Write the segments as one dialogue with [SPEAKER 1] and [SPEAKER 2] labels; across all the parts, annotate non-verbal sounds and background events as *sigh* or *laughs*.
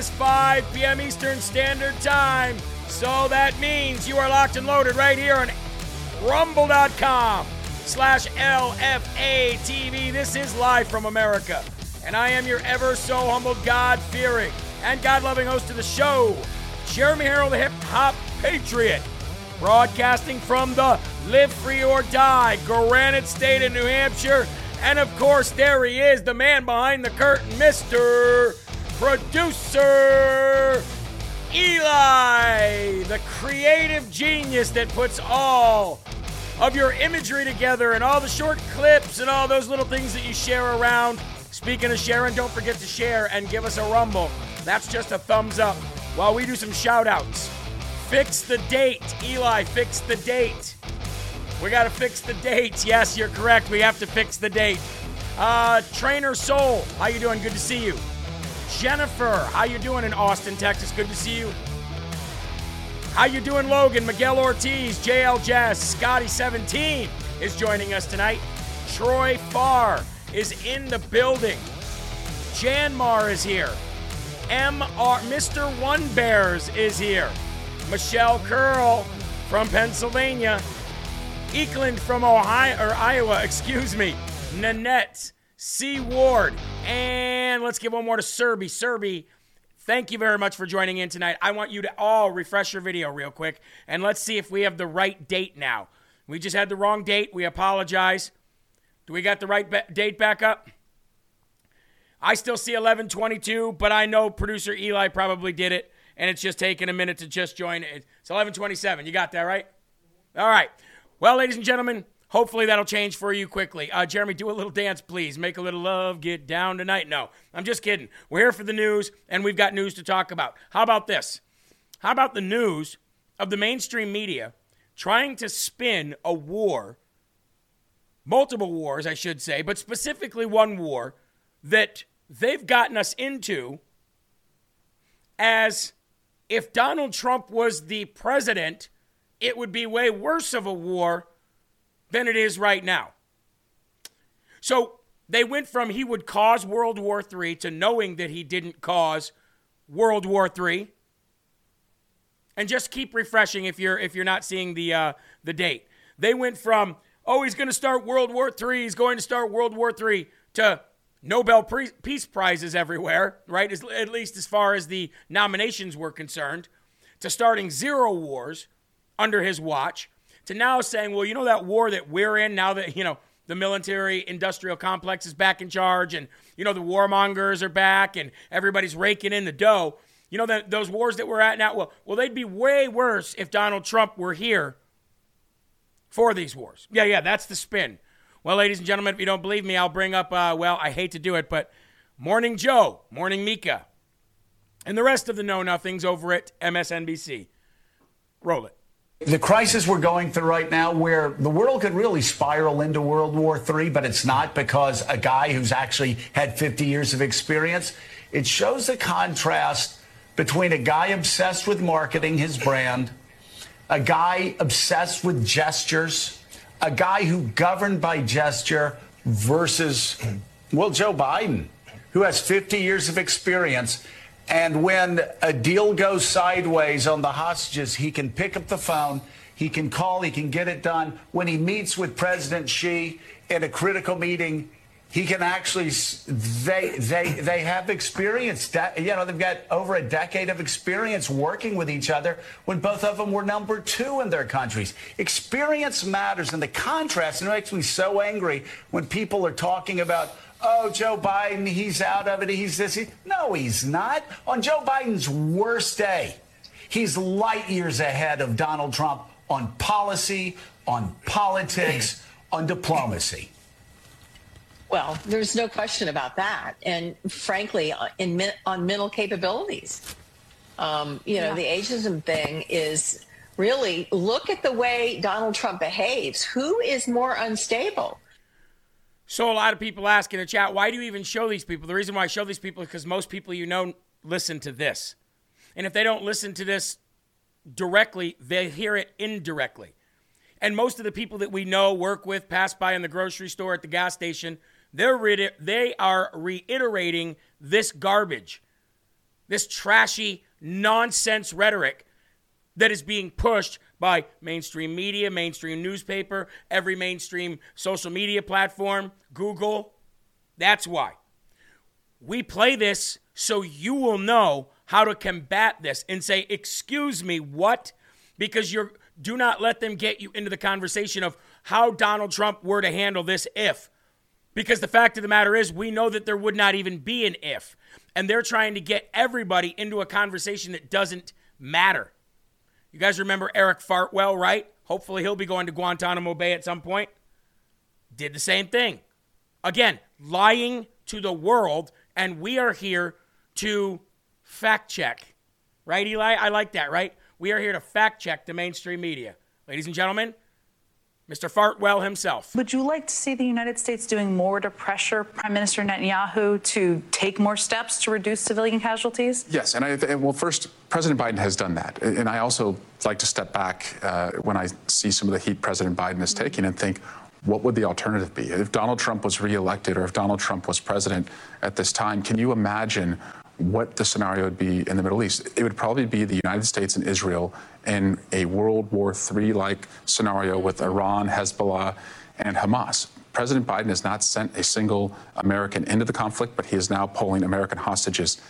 [SPEAKER 1] Is 5 p.m. Eastern Standard Time. So that means you are locked and loaded right here on rumble.com slash LFA TV. This is live from America. And I am your ever so humble, God fearing, and God loving host of the show, Jeremy Herrell, the hip hop patriot, broadcasting from the Live Free or Die Granite State in New Hampshire. And of course, there he is, the man behind the curtain, Mr. Producer Eli, the creative genius that puts all of your imagery together and all the short clips and all those little things that you share around. Speaking of sharing, don't forget to share and give us a rumble. That's just a thumbs up while we do some shout outs. Fix the date. Eli, fix the date. We got to fix the date. Yes, you're correct. We have to fix the date. Uh, Trainer Soul, how you doing? Good to see you. Jennifer, how you doing in Austin, Texas? Good to see you. How you doing, Logan? Miguel Ortiz, JL Jazz, Scotty17 is joining us tonight. Troy Farr is in the building. Janmar is here. MR, Mr. One Bears is here. Michelle Curl from Pennsylvania. Eklund from Ohio or Iowa, *laughs* excuse me. Nanette C. Ward. And let's give one more to Serby. Serby, thank you very much for joining in tonight. I want you to all refresh your video real quick and let's see if we have the right date now. We just had the wrong date. We apologize. Do we got the right date back up? I still see 1122, but I know producer Eli probably did it, and it's just taking a minute to just join. it. It's 1127. You got that right? All right. Well, ladies and gentlemen, hopefully that'll change for you quickly. Uh, Jeremy, do a little dance, please. Make a little love, get down tonight. No, I'm just kidding. We're here for the news, and we've got news to talk about. How about this? How about the news of the mainstream media trying to spin a war, multiple wars, I should say, but specifically one war that they've gotten us into as if Donald Trump was the president, it would be way worse of a war than it is right now. So they went from he would cause World War III to knowing that he didn't cause World War III. And just keep refreshing if you're if you're not seeing the uh, the date. They went from oh he's going to start World War III, he's going to start World War III to Nobel Peace Prizes everywhere, right? As, at least as far as the nominations were concerned, to starting zero wars under his watch, to now saying, well, you know that war that we're in now that, you know, the military industrial complex is back in charge and, you know, the warmongers are back and everybody's raking in the dough. You know, that those wars that we're at now, well, well, they'd be way worse if Donald Trump were here for these wars. Yeah, yeah, that's the spin. Well, ladies and gentlemen, if you don't believe me, I'll bring up, uh, well, I hate to do it, but Morning Joe, Morning Mika, and the rest of the know nothings over at MSNBC. Roll it.
[SPEAKER 2] The crisis we're going through right now, where the world could really spiral into World War III, but it's not because a guy who's actually had 50 years of experience, it shows the contrast between a guy obsessed with marketing his brand, a guy obsessed with gestures, a guy who governed by gesture versus, well, Joe Biden, who has 50 years of experience. And when a deal goes sideways on the hostages, he can pick up the phone, he can call, he can get it done. When he meets with President Xi in a critical meeting, he can actually they they they have experience you know they've got over a decade of experience working with each other when both of them were number two in their countries experience matters and the contrast and it makes me so angry when people are talking about oh joe biden he's out of it he's this he, no he's not on joe biden's worst day he's light years ahead of donald trump on policy on politics *laughs* on diplomacy
[SPEAKER 3] well, there's no question about that. And frankly, in on mental capabilities, um, you know, yeah. the ageism thing is really look at the way Donald Trump behaves. Who is more unstable?
[SPEAKER 1] So a lot of people ask in the chat, why do you even show these people? The reason why I show these people is because most people you know listen to this. And if they don't listen to this directly, they hear it indirectly. And most of the people that we know, work with, pass by in the grocery store, at the gas station, they're re- they are reiterating this garbage, this trashy nonsense rhetoric that is being pushed by mainstream media, mainstream newspaper, every mainstream social media platform, Google. That's why. We play this so you will know how to combat this and say, "Excuse me, what?" Because you're do not let them get you into the conversation of how Donald Trump were to handle this if because the fact of the matter is, we know that there would not even be an if. And they're trying to get everybody into a conversation that doesn't matter. You guys remember Eric Fartwell, right? Hopefully he'll be going to Guantanamo Bay at some point. Did the same thing. Again, lying to the world, and we are here to fact check. Right, Eli? I like that, right? We are here to fact check the mainstream media. Ladies and gentlemen, Mr. Fartwell himself.
[SPEAKER 4] Would you like to see the United States doing more to pressure Prime Minister Netanyahu to take more steps to reduce civilian casualties?
[SPEAKER 5] Yes, and I, well, first, President Biden has done that, and I also like to step back uh, when I see some of the heat President Biden is taking and think. What would the alternative be? If Donald Trump was reelected or if Donald Trump was president at this time, can you imagine what the scenario would be in the Middle East. It would probably be the United States and Israel in a World War III like scenario with Iran, Hezbollah, and Hamas. President Biden has not sent a single American into the conflict, but he is now pulling American hostages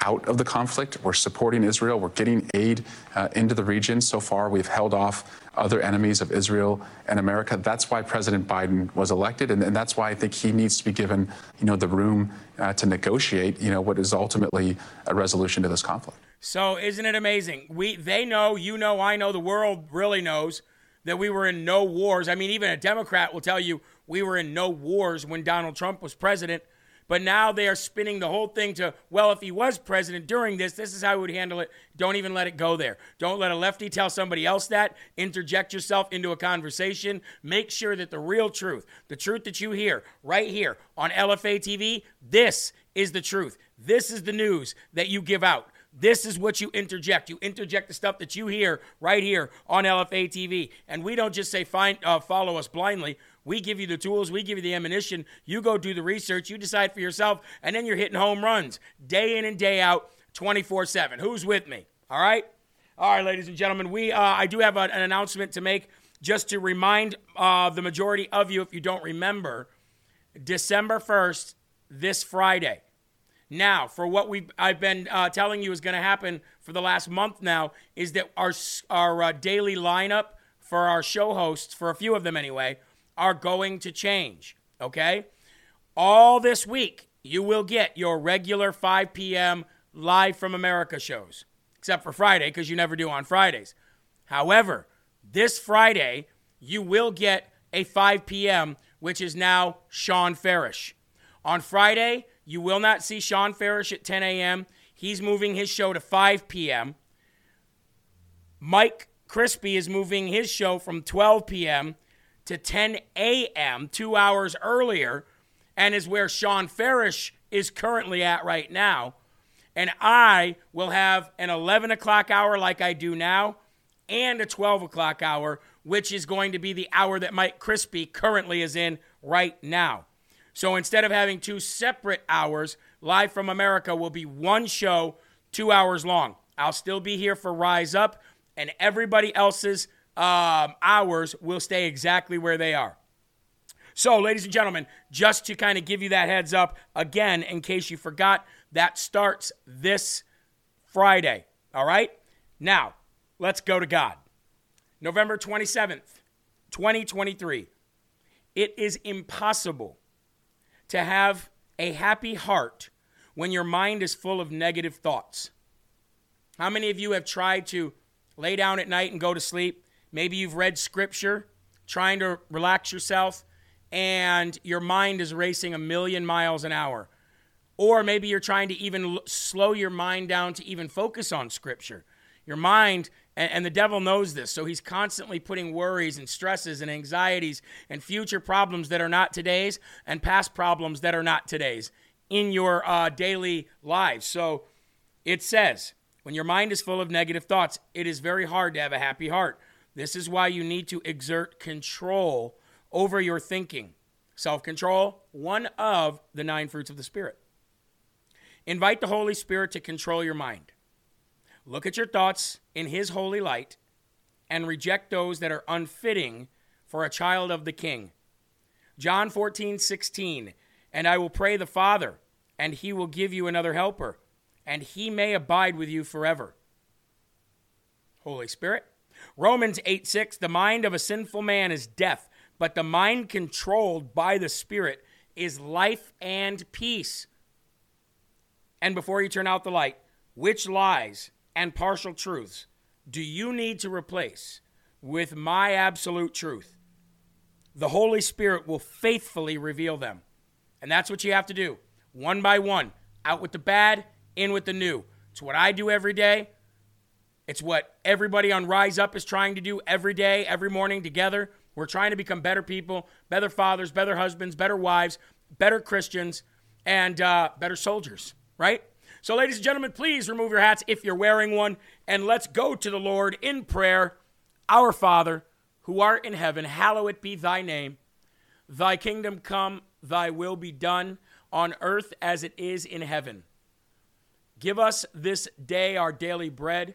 [SPEAKER 5] out of the conflict. We're supporting Israel. We're getting aid uh, into the region. So far, we've held off other enemies of Israel and America. That's why President Biden was elected, and, and that's why I think he needs to be given, you know, the room uh, to negotiate, you know, what is ultimately a resolution to this conflict.
[SPEAKER 1] So, isn't it amazing? We they know, you know, I know, the world really knows that we were in no wars. I mean, even a Democrat will tell you we were in no wars when Donald Trump was president. But now they are spinning the whole thing to, well, if he was president during this, this is how he would handle it. Don't even let it go there. Don't let a lefty tell somebody else that. Interject yourself into a conversation. Make sure that the real truth, the truth that you hear right here on LFA TV, this is the truth. This is the news that you give out. This is what you interject. You interject the stuff that you hear right here on LFA TV. And we don't just say find, uh, follow us blindly. We give you the tools, we give you the ammunition. You go do the research, you decide for yourself, and then you're hitting home runs day in and day out, 24 7. Who's with me? All right? All right, ladies and gentlemen, we uh, I do have a, an announcement to make just to remind uh, the majority of you, if you don't remember, December 1st, this Friday. Now, for what we I've been uh, telling you is going to happen for the last month now is that our our uh, daily lineup for our show hosts, for a few of them anyway, are going to change, okay? All this week, you will get your regular 5 p.m. live from America shows, except for Friday, because you never do on Fridays. However, this Friday, you will get a 5 p.m., which is now Shawn Farash. On Friday, you will not see Shawn Farash at 10 a.m. He's moving his show to 5 p.m. Mike Crispi is moving his show from 12 p.m to 10 a.m., two hours earlier, and is where Shawn Farash is currently at right now. And I will have an 11 o'clock hour like I do now and a 12 o'clock hour which is going to be the hour that Mike Crispi currently is in right now. So instead of having two separate hours, Live from America will be one show, two hours long. I'll still be here for Rise Up, and everybody else's um, hours will stay exactly where they are. So, ladies and gentlemen, just to kind of give you that heads up, again, in case you forgot, that starts this Friday. All right? Now, let's go to God. November 27th, 2023. It is impossible to have a happy heart when your mind is full of negative thoughts. How many of you have tried to lay down at night and go to sleep? Maybe you've read scripture, trying to relax yourself, and your mind is racing a million miles an hour. Or maybe you're trying to even slow your mind down to even focus on scripture. Your mind, and, the devil knows this, so he's constantly putting worries and stresses and anxieties and future problems that are not today's and past problems that are not today's in your uh, daily lives. So it says, when your mind is full of negative thoughts, it is very hard to have a happy heart. This is why you need to exert control over your thinking. Self control, one of the nine fruits of the Spirit. Invite the Holy Spirit to control your mind. Look at your thoughts in His holy light and reject those that are unfitting for a child of the King. John 14, 16. And I will pray the Father, and he will give you another helper, and he may abide with you forever. Holy Spirit. Romans 8, 6. The mind of a sinful man is death, but the mind controlled by the Spirit is life and peace. And before you turn out the light, which lies and partial truths do you need to replace with my absolute truth? The Holy Spirit will faithfully reveal them. And that's what you have to do, one by one. Out with the bad, in with the new. It's what I do every day. It's what everybody on Rise Up is trying to do every day, every morning together. We're trying to become better people, better fathers, better husbands, better wives, better Christians, and uh, better soldiers, right? So, ladies and gentlemen, please remove your hats if you're wearing one, and let's go to the Lord in prayer. Our Father, who art in heaven, hallowed be thy name. Thy kingdom come, thy will be done on earth as it is in heaven. Give us this day our daily bread,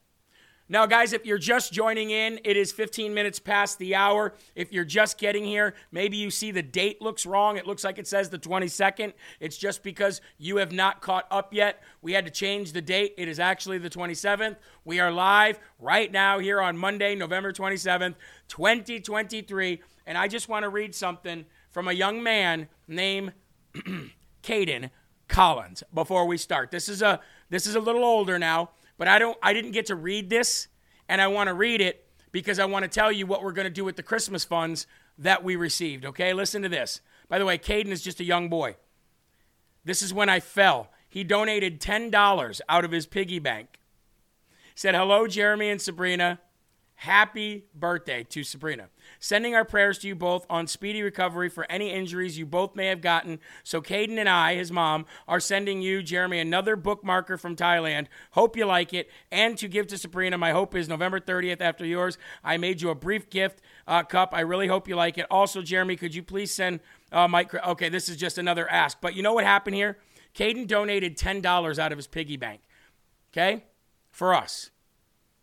[SPEAKER 1] Now, guys, if you're just joining in, it is 15 minutes past the hour. If you're just getting here, maybe you see the date looks wrong. It looks like it says the 22nd. It's just because you have not caught up yet. We had to change the date. It is actually the 27th. We are live right now here on Monday, November 27th, 2023. And I just want to read something from a young man named *clears throat* Caden Collins before we start. This is a this is a little older now but I don't I didn't get to read this and I want to read it because I want to tell you what we're going to do with the Christmas funds that we received, okay? Listen to this. By the way, Caden is just a young boy. This is when I fell. He donated $10 out of his piggy bank. Said, "Hello Jeremy and Sabrina. Happy birthday to Sabrina. Sending our prayers to you both on speedy recovery for any injuries you both may have gotten. So, Caden and I, his mom, are sending you, Jeremy, another bookmarker from Thailand. Hope you like it. And to give to Sabrina, my hope is November 30th after yours. I made you a brief gift uh, cup. I really hope you like it. Also, Jeremy, could you please send uh, Mike? Okay, this is just another ask. But you know what happened here? Caden donated $10 out of his piggy bank. Okay? For us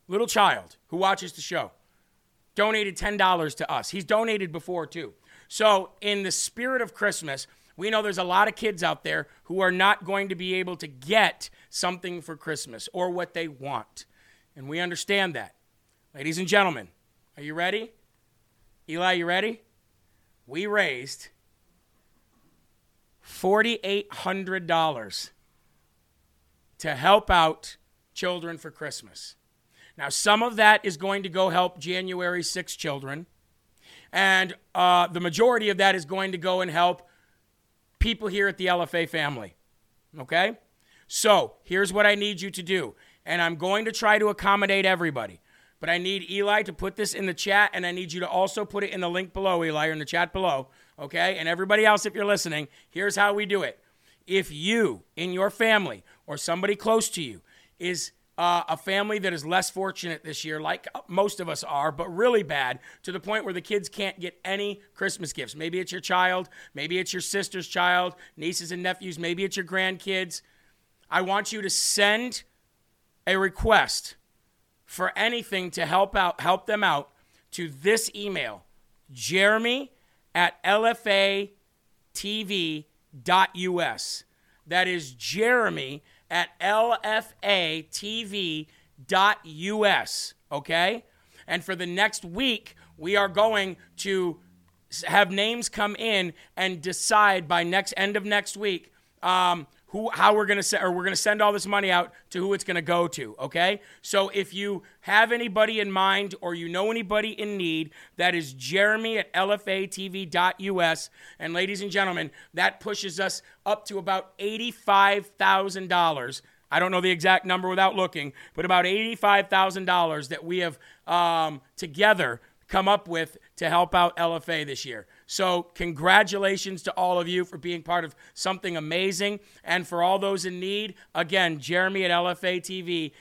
[SPEAKER 1] little child who watches the show, donated $10 to us. He's donated before too. So, in the spirit of Christmas, we know there's a lot of kids out there who are not going to be able to get something for Christmas or what they want. And we understand that. Ladies and gentlemen, are you ready? Eli, you ready? We raised $4,800 to help out children for Christmas. Now, some of that is going to go help January 6 children, and uh, the majority of that is going to go and help people here at the LFA family. Okay? So, here's what I need you to do, and I'm going to try to accommodate everybody. but I need Eli to put this in the chat, and I need you to also put it in the link below, Eli, or in the chat below. Okay? And everybody else, if you're listening, here's how we do it. If you in your family or somebody close to you is uh, a family that is less fortunate this year, like most of us are, but really bad to the point where the kids can't get any Christmas gifts. Maybe it's your child, maybe it's your sister's child, nieces and nephews, maybe it's your grandkids. I want you to send a request for anything to help out, help them out to this email, Jeremy at lfatv.us. That is Jeremy at lfatv.us. Okay? And for the next week, we are going to have names come in and decide by next end of next week um, who how we're gonna send or we're gonna send all this money out to who it's gonna go to. Okay, so if you have anybody in mind or you know anybody in need, that is Jeremy at lfatv.us. And ladies and gentlemen, that pushes us up to about eighty-five thousand dollars. I don't know the exact number without looking, but about eighty-five thousand dollars that we have um, together come up with to help out LFA this year. So, congratulations to all of you for being part of something amazing. And for all those in need, again, jeremy at lfatv.us,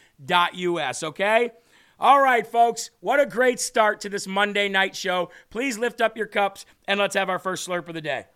[SPEAKER 1] okay? All right, folks, what a great start to this Monday night show. Please lift up your cups and let's have our first slurp of the day.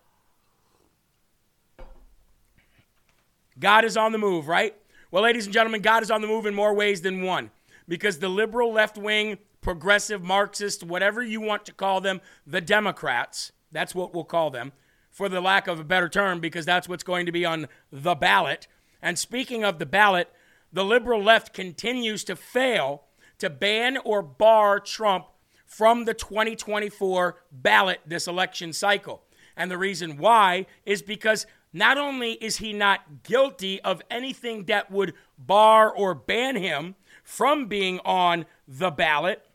[SPEAKER 1] God is on the move, right? Well, ladies and gentlemen, God is on the move in more ways than one because the liberal left wing, progressive, Marxist, whatever you want to call them, the Democrats, that's what we'll call them, for the lack of a better term, because that's what's going to be on the ballot. And speaking of the ballot, the liberal left continues to fail to ban or bar Trump from the 2024 ballot this election cycle. And the reason why is because not only is he not guilty of anything that would bar or ban him from being on the ballot,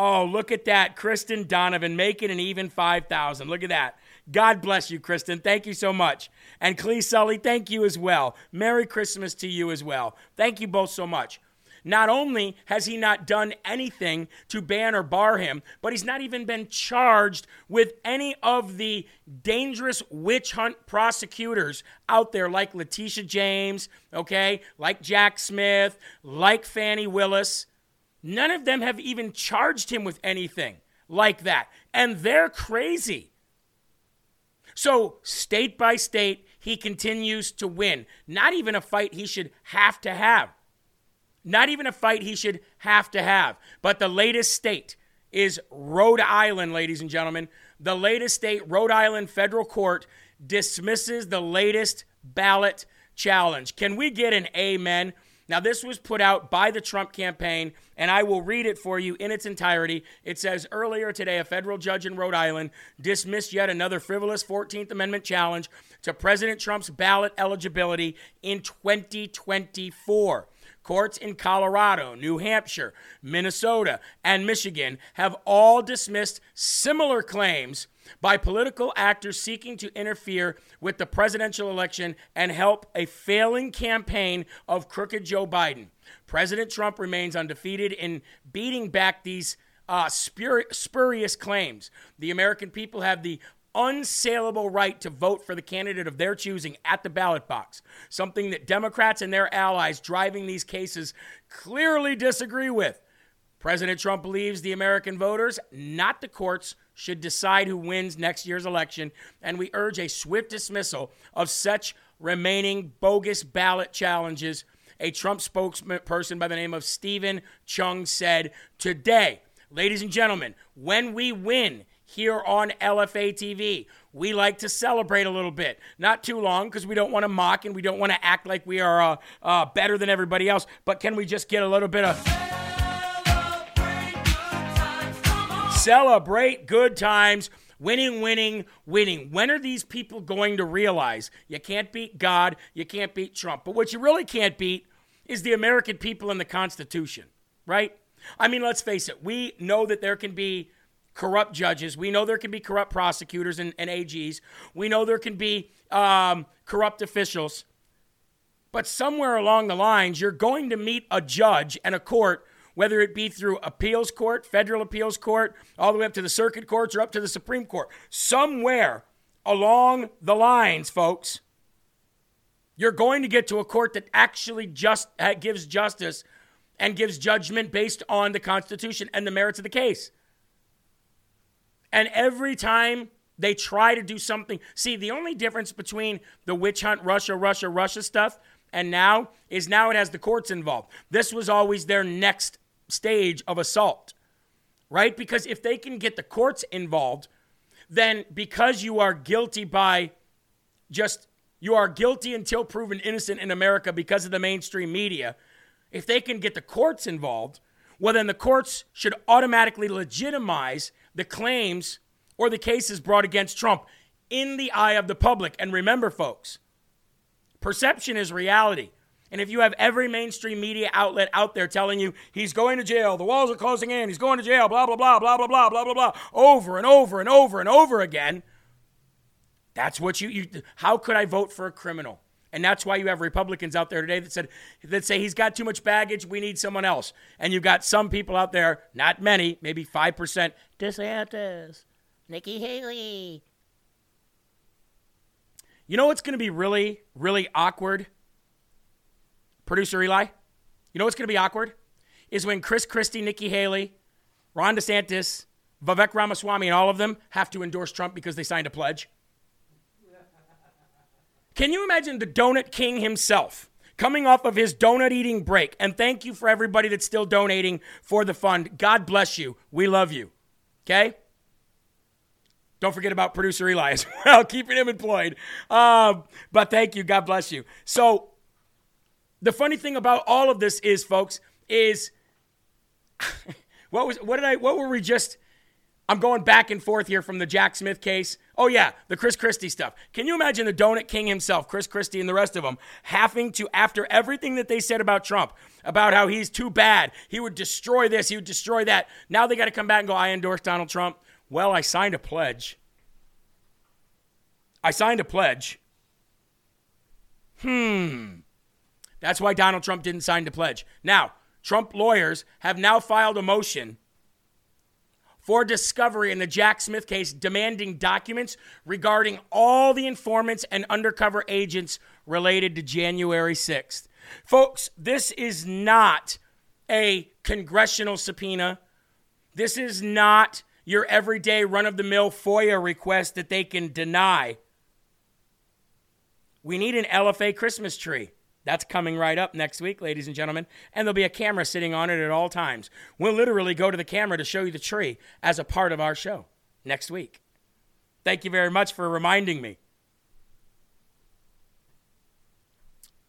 [SPEAKER 1] Oh, look at that. Kristen Donovan making an even 5,000. Look at that. God bless you, Kristen. Thank you so much. And Clee Sully, thank you as well. Merry Christmas to you as well. Thank you both so much. Not only has he not done anything to ban or bar him, but he's not even been charged with any of the dangerous witch hunt prosecutors out there, like Letitia James, okay, like Jack Smith, like Fani Willis. None of them have even charged him with anything like that. And they're crazy. So, state by state, he continues to win. Not even a fight he should have to have. Not even a fight he should have to have. But the latest state is Rhode Island, ladies and gentlemen. The latest state, Rhode Island federal court, dismisses the latest ballot challenge. Can we get an amen? Now, this was put out by the Trump campaign, and I will read it for you in its entirety. It says earlier today, a federal judge in Rhode Island dismissed yet another frivolous 14th Amendment challenge to President Trump's ballot eligibility in 2024. Courts in Colorado, New Hampshire, Minnesota, and Michigan have all dismissed similar claims by political actors seeking to interfere with the presidential election and help a failing campaign of crooked Joe Biden. President Trump remains undefeated in beating back these uh, spurious claims. The American people have the unsaleable right to vote for the candidate of their choosing at the ballot box, something that Democrats and their allies driving these cases clearly disagree with. President Trump believes the American voters, not the courts, should decide who wins next year's election, and we urge a swift dismissal of such remaining bogus ballot challenges. A Trump spokesperson by the name of Steven Cheung said today, ladies and gentlemen, when we win, here on LFA TV. We like to celebrate a little bit. Not too long because we don't want to mock and we don't want to act like we are uh, uh, better than everybody else. But can we just get a little bit of. Celebrate good times. Winning, winning, winning. When are these people going to realize you can't beat God, you can't beat Trump? But what you really can't beat is the American people and the Constitution, right? I mean, let's face it, we know that there can be corrupt judges. We know there can be corrupt prosecutors and, and AGs. We know there can be um, corrupt officials. But somewhere along the lines, you're going to meet a judge and a court whether it be through appeals court, federal appeals court, all the way up to the circuit courts or up to the Supreme Court. Somewhere along the lines, folks, you're going to get to a court that actually just gives justice and gives judgment based on the Constitution and the merits of the case. And every time they try to do something, see, the only difference between the witch hunt, Russia, Russia, Russia stuff, and now is now it has the courts involved. This was always their next stage of assault, right? Because if they can get the courts involved, then because you are guilty by just, you are guilty until proven innocent in America because of the mainstream media, if they can get the courts involved, well, then the courts should automatically legitimize the claims or the cases brought against Trump in the eye of the public. And remember, folks, perception is reality. And if you have every mainstream media outlet out there telling you he's going to jail, the walls are closing in, he's going to jail, blah, blah, blah, blah, blah, blah, blah, blah, blah, over and over and over and over again, that's what you, you how could I vote for a criminal? And that's why you have Republicans out there today that said that say he's got too much baggage, we need someone else. And you've got some people out there, not many, maybe 5%, DeSantis, Nikki Haley. You know what's going to be really, really awkward? Producer Eli? You know what's going to be awkward? Is when Chris Christie, Nikki Haley, Ron DeSantis, Vivek Ramaswamy, and all of them have to endorse Trump because they signed a pledge. Can you imagine the Donut King himself coming off of his donut eating break? And thank you for everybody that's still donating for the fund. God bless you. We love you. Okay? Don't forget about producer Eli as *laughs* well, keeping him employed. Um, but thank you. God bless you. So, the funny thing about all of this is, folks, is *laughs* what was what did I what were we just I'm going back and forth here from the Jack Smith case. Oh, yeah, the Chris Christie stuff. Can you imagine the Donut King himself, Chris Christie, and the rest of them having to, after everything that they said about Trump, about how he's too bad, he would destroy this, he would destroy that. Now they got to come back and go, I endorse Donald Trump. Well, I signed a pledge. I signed a pledge. Hmm. That's why Donald Trump didn't sign the pledge. Now, Trump lawyers have now filed a motion for discovery in the Jack Smith case, demanding documents regarding all the informants and undercover agents related to January 6th. Folks, this is not a congressional subpoena. This is not your everyday run of the mill FOIA request that they can deny. We need an LFA Christmas tree. That's coming right up next week, ladies and gentlemen. And there'll be a camera sitting on it at all times. We'll literally go to the camera to show you the tree as a part of our show next week. Thank you very much for reminding me.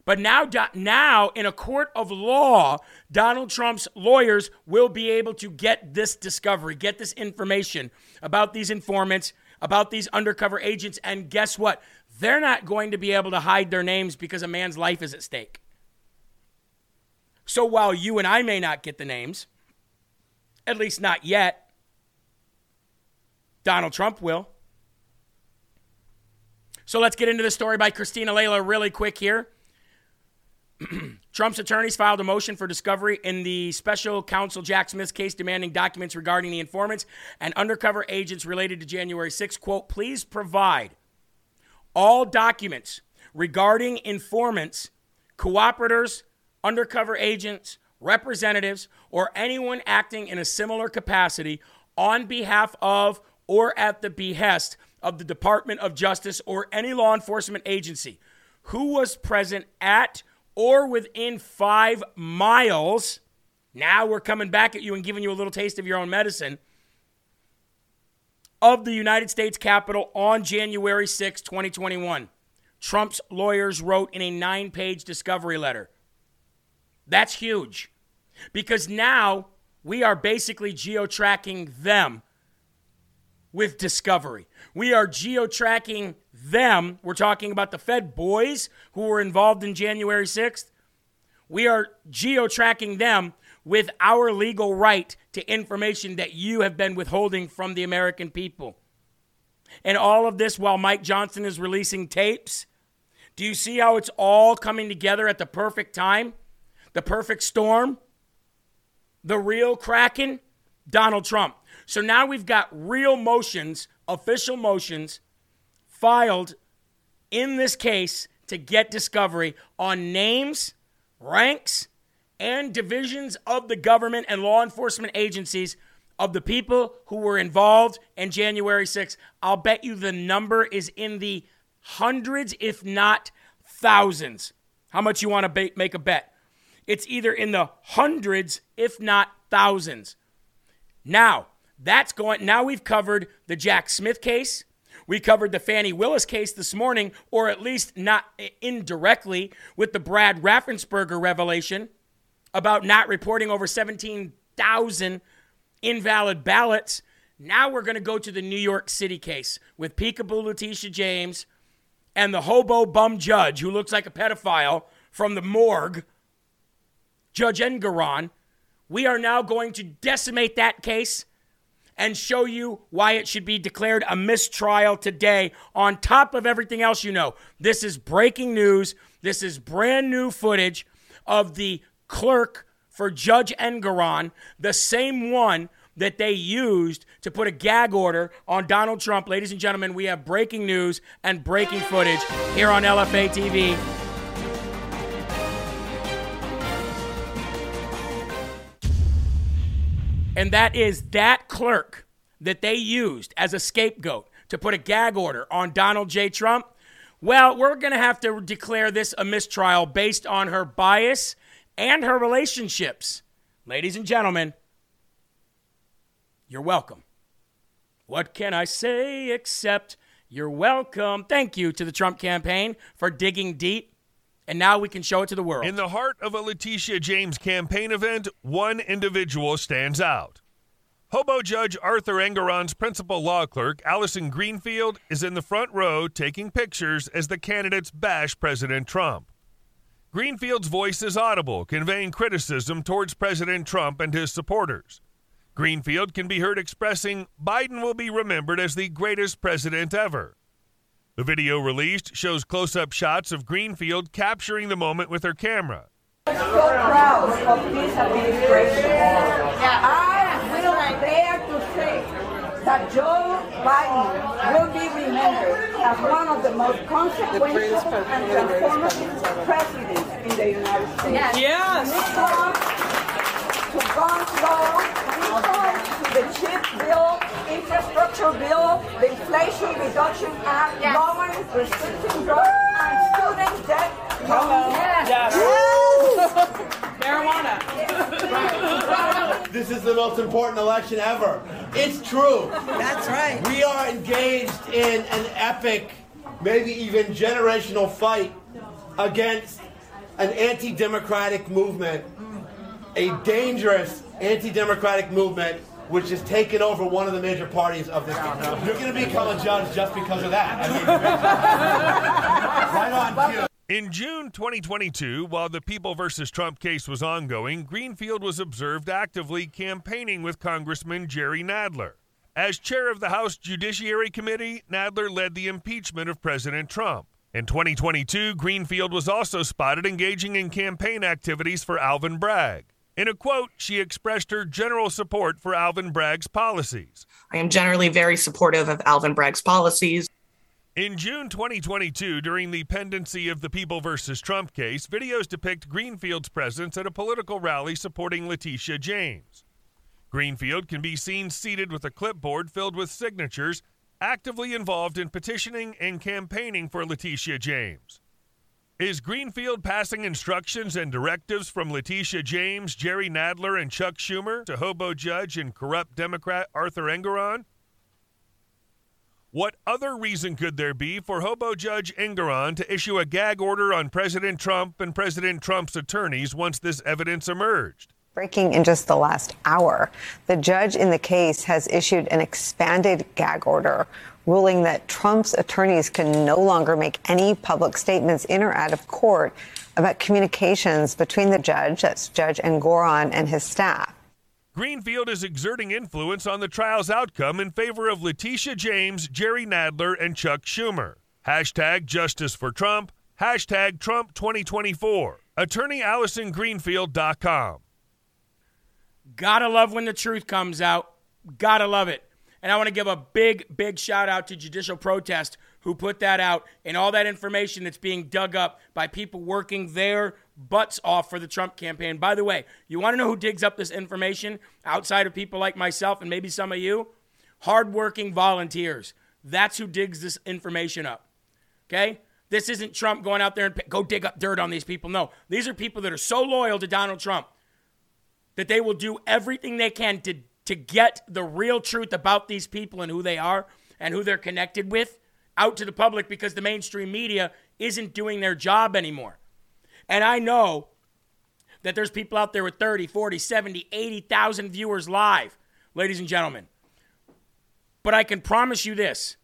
[SPEAKER 1] But now, now, in a court of law, Donald Trump's lawyers will be able to get this discovery, get this information about these informants, about these undercover agents. And guess what? They're not going to be able to hide their names because a man's life is at stake. So while you and I may not get the names, at least not yet, Donald Trump will. So let's get into the story by Cristina Laila really quick here. *clears throat* Trump's attorneys filed a motion for discovery in the special counsel Jack Smith's case demanding documents regarding the informants and undercover agents related to January 6. Quote, please provide all documents regarding informants, cooperators, undercover agents, representatives, or anyone acting in a similar capacity on behalf of or at the behest of the Department of Justice or any law enforcement agency who was present at or within five miles. Now we're coming back at you and giving you a little taste of your own medicine of the United States Capitol on January 6, 2021. Trump's lawyers wrote in a nine page discovery letter. That's huge because now we are basically geo tracking them with discovery. We are geo tracking them. We're talking about the Fed boys who were involved in January 6th. We are geo tracking them with our legal right to information that you have been withholding from the American people. And all of this while Mike Johnson is releasing tapes. Do you see how it's all coming together at the perfect time? The perfect storm? The real Kraken, Donald Trump. So now we've got real motions, official motions, filed in this case to get discovery on names, ranks, and divisions of the government and law enforcement agencies of the people who were involved in January 6th. I'll bet you the number is in the hundreds, if not thousands. How much you want to ba- make a bet? It's either in the hundreds, if not thousands. Now, that's going. Now we've covered the Jack Smith case. We covered the Fani Willis case this morning, or at least not indirectly, with the Brad Raffensperger revelation about not reporting over 17,000 invalid ballots. Now we're going to go to the New York City case with Peekaboo Letitia James and the hobo bum judge who looks like a pedophile from the morgue, Judge Engoron. We are now going to decimate that case and show you why it should be declared a mistrial today, on top of everything else you know. This is breaking news. This is brand new footage of the clerk for Judge Engoron, the same one that they used to put a gag order on Donald Trump. Ladies and gentlemen, we have breaking news and breaking footage here on LFA TV. And that is that clerk that they used as a scapegoat to put a gag order on Donald J. Trump. Well, we're going to have to declare this a mistrial based on her bias and her relationships. Ladies and gentlemen, you're welcome. What can I say except you're welcome? Thank you to the Trump campaign for digging deep. And now we can show it to the world.
[SPEAKER 6] In the heart of a Letitia James campaign event, one individual stands out. Hobo Judge Arthur Engoron's principal law clerk, Allison Greenfield, is in the front row taking pictures as the candidates bash President Trump. Greenfield's voice is audible, conveying criticism towards President Trump and his supporters. Greenfield can be heard expressing Biden will be remembered as the greatest president ever. The video released shows close up shots of Greenfield capturing the moment with her camera.
[SPEAKER 7] I'm so proud of this administration. I will dare to say that Joe Biden will be remembered as one of the most consequential and transformative presidents in the United States. Yes. To gun law, to the chip bill, infrastructure bill, the Inflation Reduction Act, lowering restricting drugs and student debt Yes. Yes! Marijuana. *laughs*
[SPEAKER 8] This is the most important election ever. It's true.
[SPEAKER 9] That's right.
[SPEAKER 8] We are engaged in an epic, maybe even generational fight against an anti democratic movement, a dangerous anti democratic movement which has taken over one of the major parties of this country. You're going to become a judge just because of that. I mean, *laughs* right on cue.
[SPEAKER 6] In June 2022, while the People versus Trump case was ongoing, Greenfield was observed actively campaigning with Congressman Jerry Nadler. As chair of the House Judiciary Committee, Nadler led the impeachment of President Trump. In 2022, Greenfield was also spotted engaging in campaign activities for Alvin Bragg. In a quote, she expressed her general support for Alvin Bragg's policies.
[SPEAKER 10] I am generally very supportive of Alvin Bragg's policies.
[SPEAKER 6] In June 2022, during the pendency of the People versus Trump case, videos depict Greenfield's presence at a political rally supporting Letitia James. Greenfield can be seen seated with a clipboard filled with signatures, actively involved in petitioning and campaigning for Letitia James. Is Greenfield passing instructions and directives from Letitia James, Jerry Nadler, and Chuck Schumer to hobo judge and corrupt Democrat Arthur Engoron? What other reason could there be for hobo judge Engoron to issue a gag order on President Trump and President Trump's attorneys once this evidence emerged?
[SPEAKER 11] Breaking in just the last hour, the judge in the case has issued an expanded gag order ruling that Trump's attorneys can no longer make any public statements in or out of court about communications between the judge, that's Judge Engoron, and his staff.
[SPEAKER 6] Greenfield is exerting influence on the trial's outcome in favor of Letitia James, Jerry Nadler, and Chuck Schumer. Hashtag Justice for Trump. Hashtag Trump 2024. Attorney AllisonGreenfield.com.
[SPEAKER 1] Gotta love when the truth comes out. Gotta love it. And I want to give a big, big shout out to Judicial Protest who put that out and all that information that's being dug up by people working their butts off for the Trump campaign. By the way, you want to know who digs up this information outside of people like myself and maybe some of you? Hardworking volunteers. That's who digs this information up. Okay? This isn't Trump going out there and go dig up dirt on these people. No, these are people that are so loyal to Donald Trump that they will do everything they can to, to get the real truth about these people and who they are and who they're connected with out to the public because the mainstream media isn't doing their job anymore. And I know that there's people out there with 30, 40, 70, 80,000 viewers live, ladies and gentlemen. But I can promise you this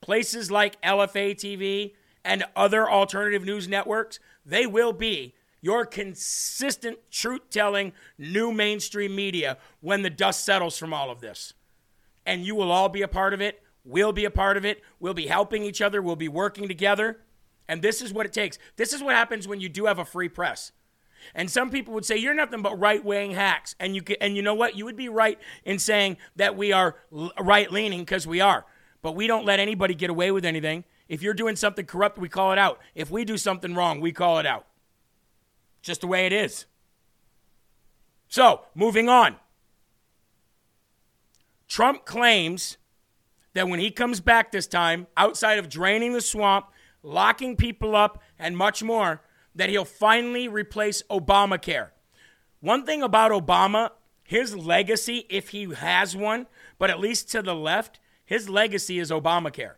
[SPEAKER 1] places like LFA TV and other alternative news networks, they will be your consistent truth telling new mainstream media when the dust settles from all of this. And you will all be a part of it. We'll be a part of it. We'll be helping each other. We'll be working together. And this is what it takes. This is what happens when you do have a free press. And some people would say you're nothing but right-wing hacks, and you can, and you know what? You would be right in saying that we are right-leaning because we are. But we don't let anybody get away with anything. If you're doing something corrupt, we call it out. If we do something wrong, we call it out. Just the way it is. So, moving on. Trump claims that when he comes back this time, outside of draining the swamp, locking people up, and much more, that he'll finally replace Obamacare. One thing about Obama, his legacy, if he has one, but at least to the left, his legacy is Obamacare.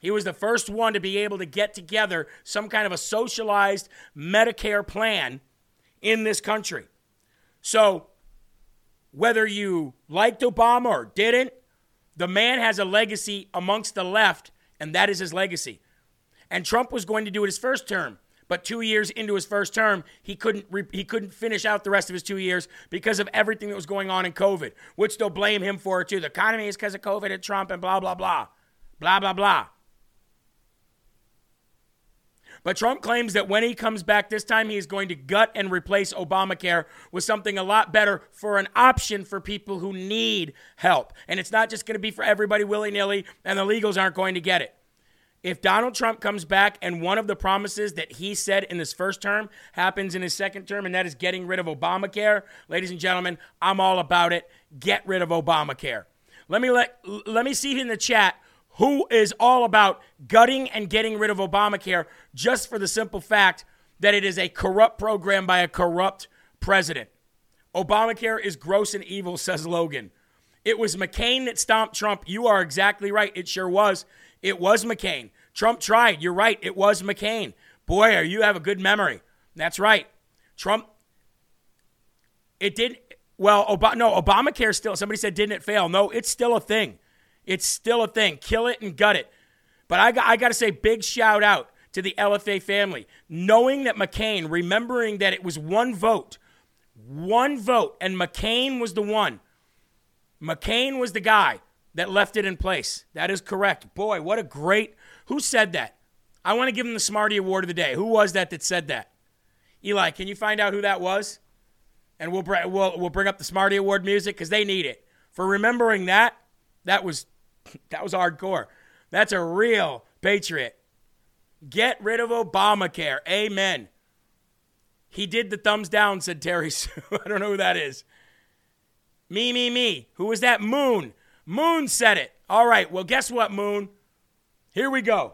[SPEAKER 1] He was the first one to be able to get together some kind of a socialized Medicare plan in this country. So, whether you liked Obama or didn't, the man has a legacy amongst the left, and that is his legacy. And Trump was going to do it his first term. But two years into his first term, he couldn't re- he couldn't finish out the rest of his two years because of everything that was going on in COVID, which they'll blame him for too. The economy is because of COVID and Trump and blah blah blah, blah blah blah. But Trump claims that when he comes back this time, he is going to gut and replace Obamacare with something a lot better for an option for people who need help. And it's not just going to be for everybody willy nilly, and the legals aren't going to get it. If Donald Trump comes back and one of the promises that he said in his first term happens in his second term, and that is getting rid of Obamacare, ladies and gentlemen, I'm all about it. Get rid of Obamacare. Let me let let me see in the chat who is all about gutting and getting rid of Obamacare just for the simple fact that it is a corrupt program by a corrupt president. Obamacare is gross and evil, says Logan. It was McCain that stomped Trump. You are exactly right. It sure was. It was McCain. Trump tried. You're right. It was McCain. Boy, you have a good memory. That's right. Trump. It didn't. Well, Ob- no, Obamacare still. Somebody said, didn't it fail? No, it's still a thing. It's still a thing. Kill it and gut it. But I got, I got to say, big shout out to the LFA family. Knowing that McCain, remembering that it was one vote, one vote, and McCain was the one. McCain was the guy that left it in place. That is correct. Boy, what a great. Who said that? I want to give him the Smarty Award of the day. Who was that that said that? Eli, can you find out who that was? And we'll, we'll, we'll bring up the Smarty Award music because they need it. For remembering that, that was, *laughs* that was hardcore. That's a real patriot. Get rid of Obamacare. Amen. He did the thumbs down, said Terry *laughs* Sue. I don't know who that is. Me, me, me. Who was that? Moon. Moon said it. All right, well, guess what, Moon? Here we go.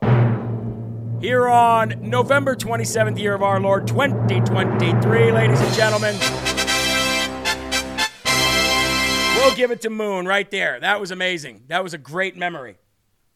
[SPEAKER 1] Here on November 27th, year of our Lord 2023, ladies and gentlemen. We'll give it to Moon right there. That was amazing. That was a great memory.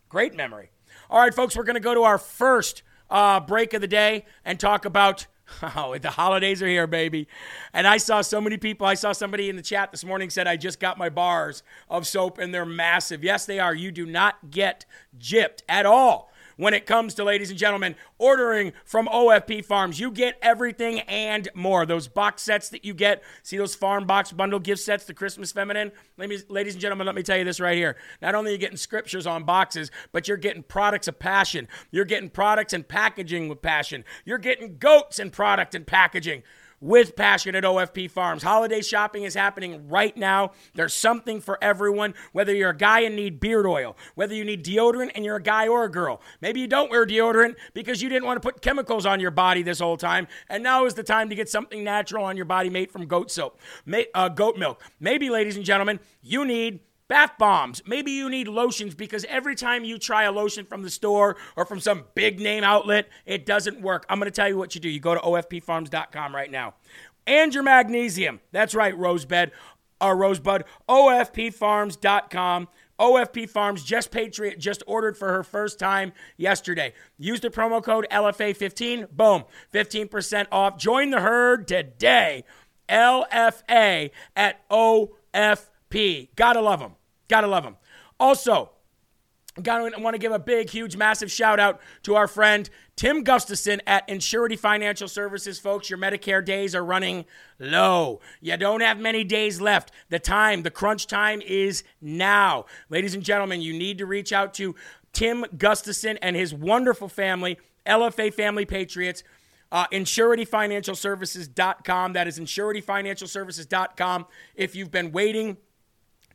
[SPEAKER 1] Great memory. All right, folks, we're going to go to our first uh, break of the day and talk about Oh, the holidays are here, baby. And I saw so many people. I saw somebody in the chat this morning said, I just got my bars of soap and they're massive. Yes, they are. You do not get gypped at all when it comes to, ladies and gentlemen, ordering from OFP Farms. You get everything and more. Those box sets that you get, see those farm box bundle gift sets, the Christmas feminine. Let me, ladies and gentlemen, let me tell you this right here. Not only are you getting scriptures on boxes, but you're getting products of passion. You're getting products and packaging with passion. You're getting goats and product and packaging. With passion at OFP Farms. Holiday shopping is happening right now. There's something for everyone, whether you're a guy and need beard oil, whether you need deodorant and you're a guy or a girl. Maybe you don't wear deodorant because you didn't want to put chemicals on your body this whole time, and now is the time to get something natural on your body made from goat soap, uh, goat milk. Maybe, ladies and gentlemen, you need Bath bombs. Maybe you need lotions because every time you try a lotion from the store or from some big name outlet, it doesn't work. I'm going to tell you what you do. You go to ofpfarms.com right now. And your magnesium. That's right, Rosebud. Or uh, Rosebud. ofpfarms.com. OFP Farms, Just Patriot, just ordered for her first time yesterday. Use the promo code LFA15. Boom. 15% off. Join the herd today. LFA at OFP P. Gotta love them. Gotta love them. Also, Gotta want to give a big, huge, massive shout out to our friend Tim Gustafson at Insurity Financial Services. Folks, your Medicare days are running low. You don't have many days left. The time, the crunch time is now. Ladies and gentlemen, you need to reach out to Tim Gustafson and his wonderful family, LFA Family Patriots. Uh, InsurityFinancialServices.com. That is InsurityFinancialServices.com. If you've been waiting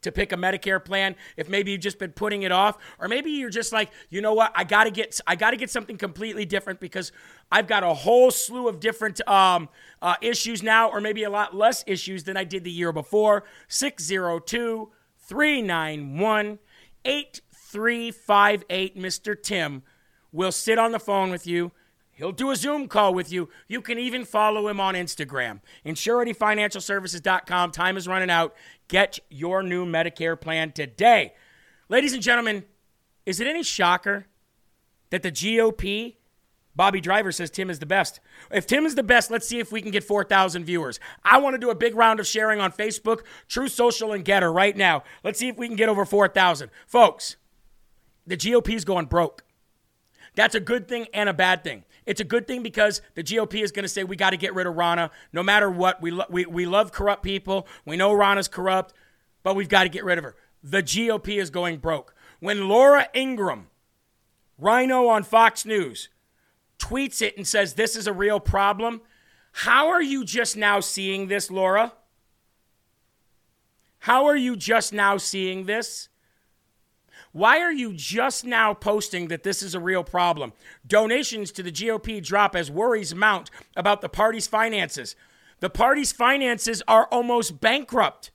[SPEAKER 1] to pick a Medicare plan, if maybe you've just been putting it off, or maybe you're just like, you know what, I gotta get, I gotta get something completely different because I've got a whole slew of different um, uh, issues now, or maybe a lot less issues than I did the year before. 602 391 8358, Mr. Tim will sit on the phone with you He'll do a Zoom call with you. You can even follow him on Instagram. InsurityFinancialServices.com. Time is running out. Get your new Medicare plan today. Ladies and gentlemen, is it any shocker that the GOP, Bobby Driver says Tim is the best? If Tim is the best, let's see if we can get 4,000 viewers. I want to do a big round of sharing on Facebook, Truth Social, and Gettr right now. Let's see if we can get over 4,000. Folks, the GOP is going broke. That's a good thing and a bad thing. It's a good thing because the GOP is going to say we got to get rid of Ronna no matter what. We, lo- we, we love corrupt people. We know Ronna's corrupt, but we've got to get rid of her. The GOP is going broke. When Laura Ingraham, Rhino on Fox News, tweets it and says this is a real problem, how are you just now seeing this, Laura? How are you just now seeing this? Why are you just now posting that this is a real problem? Donations to the GOP drop as worries mount about the party's finances. The party's finances are almost bankrupt.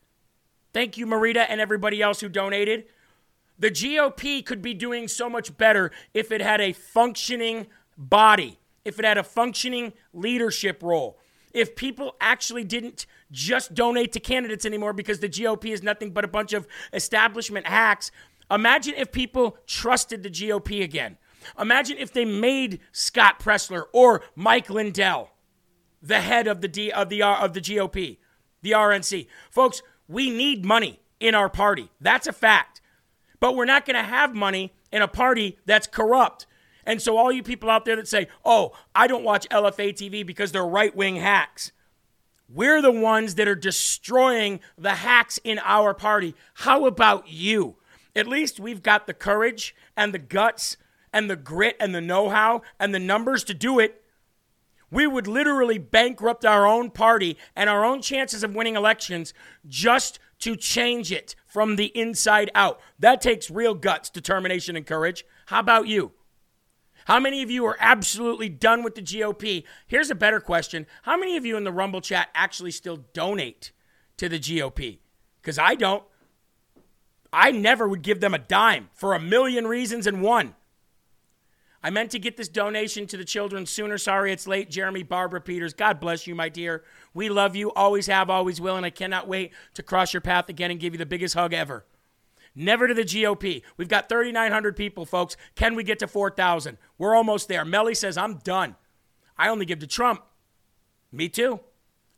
[SPEAKER 1] Thank you, Marita, and everybody else who donated. The GOP could be doing so much better if it had a functioning body, if it had a functioning leadership role, if people actually didn't just donate to candidates anymore because the GOP is nothing but a bunch of establishment hacks Imagine if people trusted the GOP again. Imagine if they made Scott Presler or Mike Lindell the head of the D, of the of the GOP, the RNC. Folks, we need money in our party. That's a fact. But we're not going to have money in a party that's corrupt. And so all you people out there that say, "Oh, I don't watch LFA TV because they're right-wing hacks." We're the ones that are destroying the hacks in our party. How about you? At least we've got the courage and the guts and the grit and the know how and the numbers to do it. We would literally bankrupt our own party and our own chances of winning elections just to change it from the inside out. That takes real guts, determination, and courage. How about you? How many of you are absolutely done with the GOP? Here's a better question How many of you in the Rumble chat actually still donate to the GOP? Because I don't. I never would give them a dime for a million reasons and one. I meant to get this donation to the children sooner. Sorry it's late. Jeremy Barbara Peters. God bless you, my dear. We love you. Always have, always will. And I cannot wait to cross your path again and give you the biggest hug ever. Never to the GOP. We've got 3,900 people, folks. Can we get to 4,000? We're almost there. Melly says, I'm done. I only give to Trump. Me too.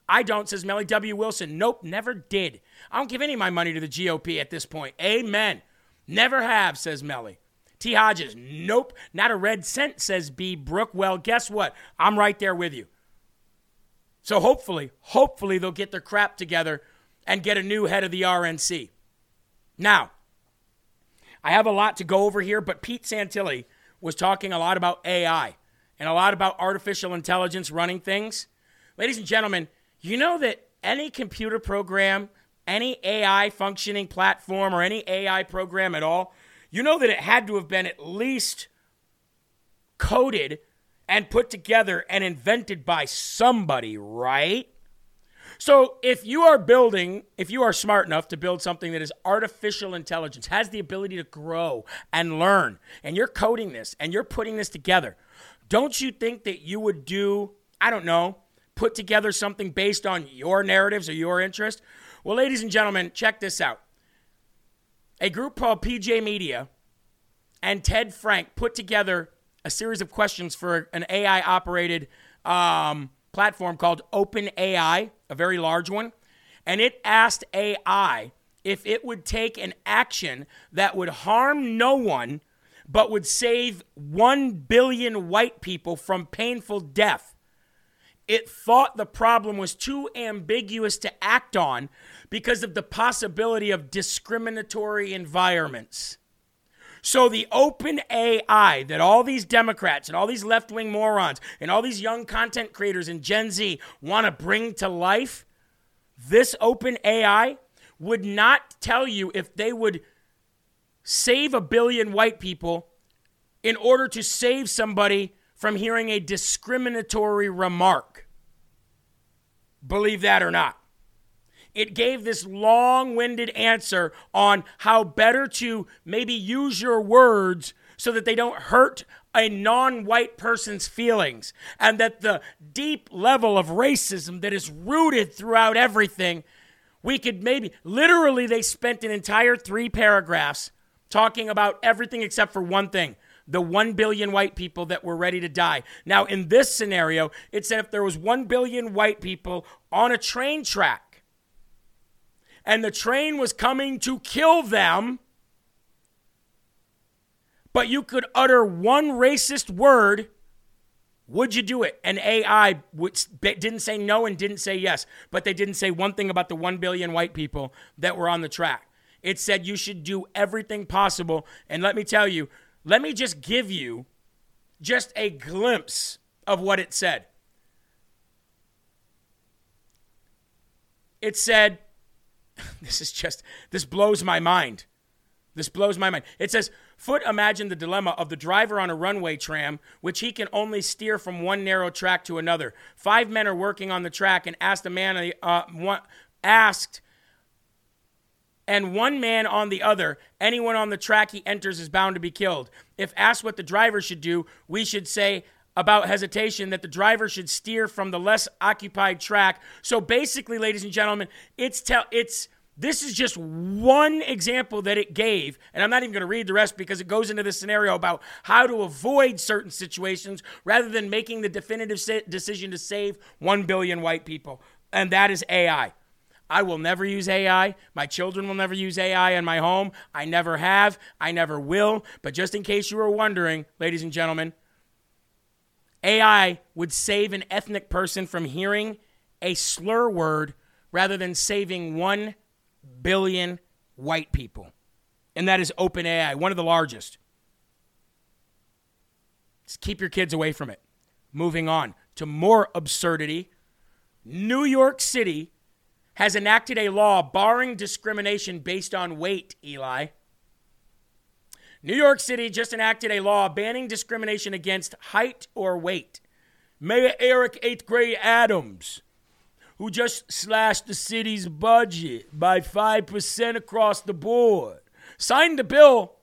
[SPEAKER 1] I don't, says Melly W. Wilson. Nope, never did. I don't give any of my money to the GOP at this point. Amen. Never have, says Melly. T. Hodges, nope, not a red cent, says B. Brook. Well, guess what? I'm right there with you. So hopefully, hopefully they'll get their crap together and get a new head of the RNC. Now, I have a lot to go over here, but Pete Santilli was talking a lot about AI and a lot about artificial intelligence running things. Ladies and gentlemen, You know that any computer program, any AI functioning platform, or any AI program at all, you know that it had to have been at least coded and put together and invented by somebody, right? So if you are building, if you are smart enough to build something that is artificial intelligence, has the ability to grow and learn, and you're coding this and you're putting this together, don't you think that you would do, I don't know, put together something based on your narratives or your interest? Well, ladies and gentlemen, check this out. A group called PJ Media and Ted Frank put together a series of questions for an AI operated um, platform called OpenAI, a very large one. And it asked AI if it would take an action that would harm no one but would save 1 billion white people from painful death. It thought the problem was too ambiguous to act on because of the possibility of discriminatory environments. So the open AI that all these Democrats and all these left wing morons and all these young content creators and Gen Z want to bring to life, this open AI would not tell you if they would save a billion white people in order to save somebody from hearing a discriminatory remark. Believe that or not. It gave this long winded answer on how better to maybe use your words so that they don't hurt a non white person's feelings, and that the deep level of racism that is rooted throughout everything, we could maybe, literally, they spent an entire three paragraphs talking about everything except for one thing the 1 billion white people that were ready to die. Now, in this scenario, it said if there was 1 billion white people on a train track and the train was coming to kill them, but you could utter one racist word, would you do it? And AI didn't say no and didn't say yes, but they didn't say one thing about the 1 billion white people that were on the track. It said you should do everything possible. And let me tell you, let me just give you just a glimpse of what it said. It said, *laughs* this is just, this blows my mind. This blows my mind. It says, Foot imagined the dilemma of the driver on a runway tram, which he can only steer from one narrow track to another. Five men are working on the track and asked a man, uh, one, asked and one man on the other, anyone on the track he enters is bound to be killed. If asked what the driver should do, we should say about hesitation that the driver should steer from the less occupied track. So basically, ladies and gentlemen, it's tell it's this is just one example that it gave, and I'm not even going to read the rest because it goes into this scenario about how to avoid certain situations rather than making the definitive decision to save 1 billion white people. And that is AI. I will never use AI. My children will never use AI in my home. I never have. I never will. But just in case you were wondering, ladies and gentlemen, AI would save an ethnic person from hearing a slur word rather than saving 1 billion white people. And that is OpenAI, one of the largest. Just keep your kids away from it. Moving on to more absurdity. New York City has enacted a law barring discrimination based on weight, Eli. New York City just enacted a law banning discrimination against height or weight. Mayor Eric Eighth Grade Adams, who just slashed the city's budget by 5% across the board, signed the bill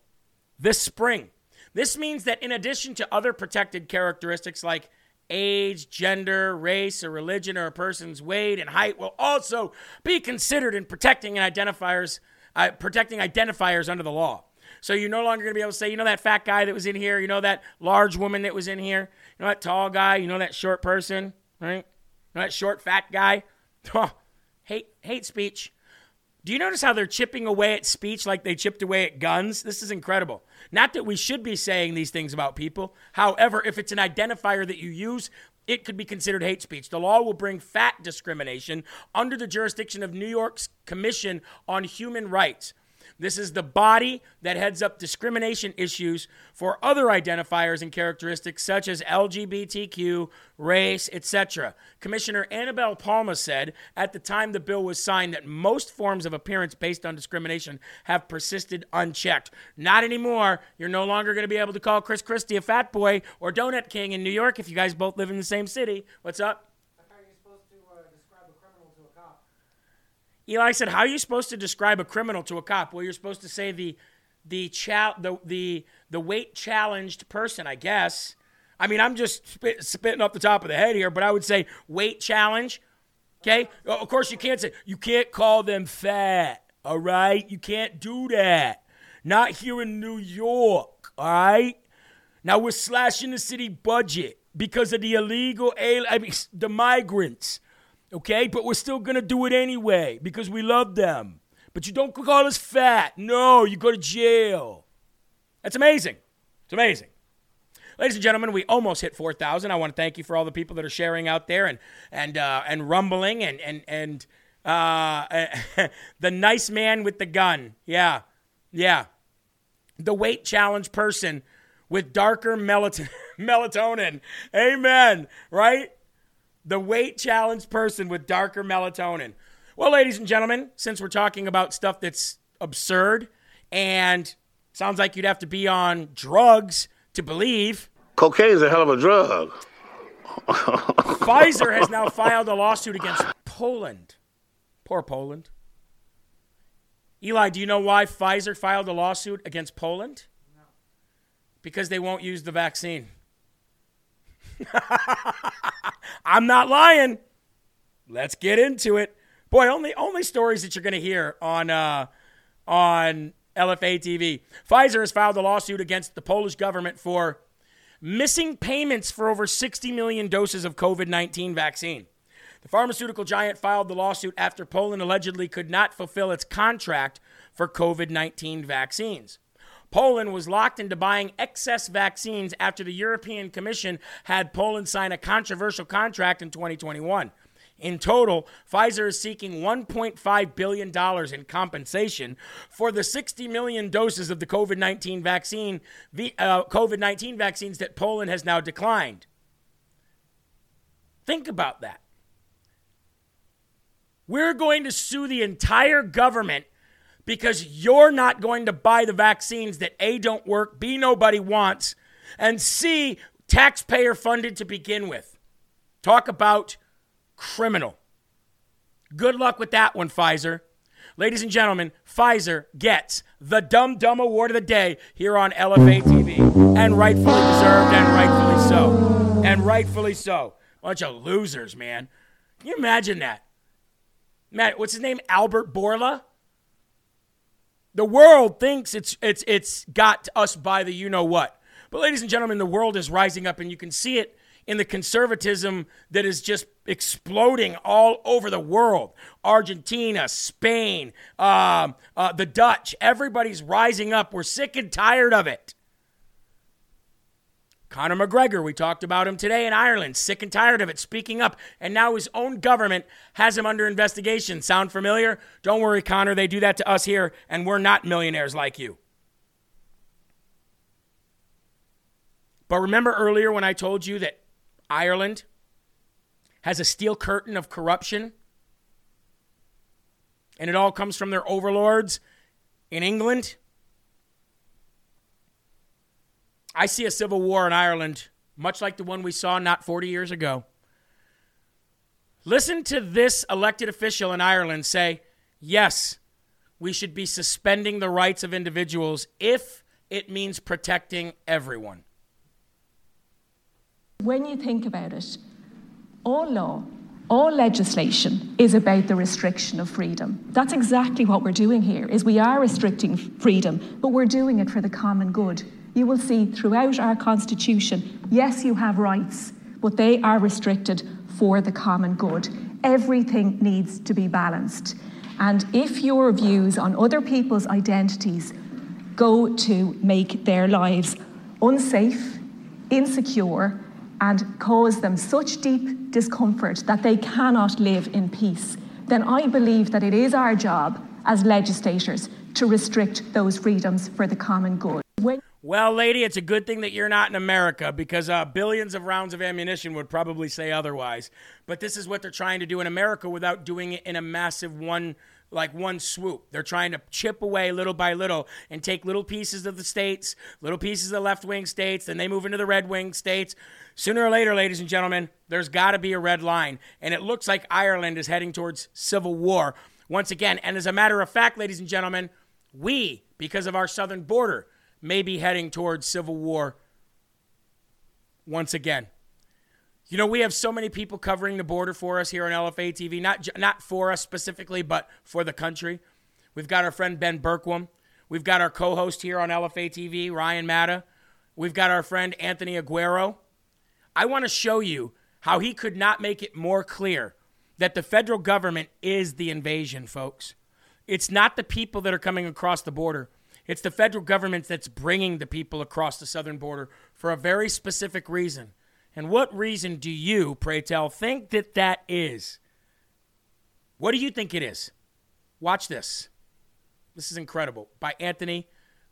[SPEAKER 1] this spring. This means that in addition to other protected characteristics like age, gender, race, or religion, or a person's weight and height will also be considered in protecting identifiers, uh, protecting identifiers under the law. So you're no longer going to be able to say, you know, that fat guy that was in here, you know, that large woman that was in here, you know, that tall guy, you know, that short person, right? You know, that short, fat guy. *laughs* Hate, hate speech. Do you notice how they're chipping away at speech like they chipped away at guns? This is incredible. Not that we should be saying these things about people. However, if it's an identifier that you use, it could be considered hate speech. The law will bring fat discrimination under the jurisdiction of New York's Commission on Human Rights. This is the body that heads up discrimination issues for other identifiers and characteristics such as LGBTQ, race, etc. Commissioner Annabelle Palma said at the time the bill was signed that most forms of appearance based on discrimination have persisted unchecked. Not anymore. You're no longer going to be able to call Chris Christie a fat boy or Donut King in New York if you guys both live in the same city. What's up? Eli said, "How are you supposed to describe a criminal to a cop?" Well, you're supposed to say the the cha- the the the weight challenged person, I guess. I mean, I'm just spit, spitting off the top of the head here, but I would say weight challenge. Okay, of course you can't say you can't call them fat. All right, you can't do that. Not here in New York. All right. Now we're slashing the city budget because of the illegal, I mean, the migrants okay? But we're still gonna do it anyway because we love them. But you don't call us fat. No, you go to jail. That's amazing. It's amazing. Ladies and gentlemen, we almost hit 4,000. I want to thank you for all the people that are sharing out there and and uh, and rumbling and and and uh, *laughs* the nice man with the gun. Yeah, yeah. The weight challenge person with darker melatonin. *laughs* Amen. Right? The weight challenged person with darker melatonin. Well, ladies and gentlemen, since we're talking about stuff that's absurd and sounds like you'd have to be on drugs to believe.
[SPEAKER 9] Cocaine is a hell of a drug. *laughs*
[SPEAKER 1] Pfizer has now filed a lawsuit against Poland. Poor Poland. Eli, do you know why Pfizer filed a lawsuit against Poland? No. Because they won't use the vaccine. *laughs* I'm not lying. Let's get into it. Boy, only only stories that you're going to hear on uh, on LFA TV. Pfizer has filed a lawsuit against the Polish government for missing payments for over 60 million doses of COVID 19 vaccine. The pharmaceutical giant filed the lawsuit after Poland allegedly could not fulfill its contract for COVID 19 vaccines. Poland was locked into buying excess vaccines after the European Commission had Poland sign a controversial contract in 2021. In total, Pfizer is seeking $1.5 billion in compensation for the 60 million doses of the COVID 19 vaccine, uh, COVID 19 vaccines that Poland has now declined. Think about that. We're going to sue the entire government because you're not going to buy the vaccines that A, don't work, B, nobody wants, and C, taxpayer funded to begin with. Talk about criminal. Good luck with that one, Pfizer. Ladies and gentlemen, Pfizer gets the Dumb Dumb Award of the Day here on LFA TV. And rightfully deserved, and rightfully so. And rightfully so. Bunch of losers, man. Can you imagine that? Matt, what's his name? Albert Bourla? The world thinks it's it's it's got us by the you know what. But ladies and gentlemen, the world is rising up and you can see it in the conservatism that is just exploding all over the world. Argentina, Spain, um, uh, the Dutch, everybody's rising up. We're sick and tired of it. Conor McGregor, we talked about him today in Ireland, sick and tired of it, speaking up, and now his own government has him under investigation. Sound familiar? Don't worry, Conor, they do that to us here, and we're not millionaires like you. But remember earlier when I told you that Ireland has a steel curtain of corruption? And it all comes from their overlords in England? I see a civil war in Ireland, much like the one we saw not 40 years ago. Listen to this elected official in Ireland say, yes, we should be suspending the rights of individuals if it means protecting everyone.
[SPEAKER 12] When you think about it, all law, all legislation is about the restriction of freedom. That's exactly what we're doing here is we are restricting freedom, but we're doing it for the common good you will see throughout our Constitution yes, you have rights, but they are restricted for the common good. Everything needs to be balanced. And if your views on other people's identities go to make their lives unsafe, insecure, and cause them such deep discomfort that they cannot live in peace, then I believe that it is our job as legislators to restrict those freedoms for the common good. When
[SPEAKER 1] Well, lady, it's a good thing that you're not in America because uh, billions of rounds of ammunition would probably say otherwise. But this is what they're trying to do in America without doing it in a massive one, like one swoop. They're trying to chip away little by little and take little pieces of the states, little pieces of the left wing states, then they move into the red wing states. Sooner or later, ladies and gentlemen, there's got to be a red line. And it looks like Ireland is heading towards civil war once again. And as a matter of fact, ladies and gentlemen, we, because of our southern border, may be heading towards civil war once again. You know, we have so many people covering the border for us here on LFA TV, not, not for us specifically, but for the country. We've got our friend Ben Berkwam. We've got our co host here on LFA TV, Ryan Matta. We've got our friend Anthony Aguero. I want to show you how he could not make it more clear that the federal government is the invasion, folks. It's not the people that are coming across the border. It's the federal government that's bringing the people across the southern border for a very specific reason. And what reason do you, pray tell, think that that is? What do you think it is? Watch this. This is incredible by Anthony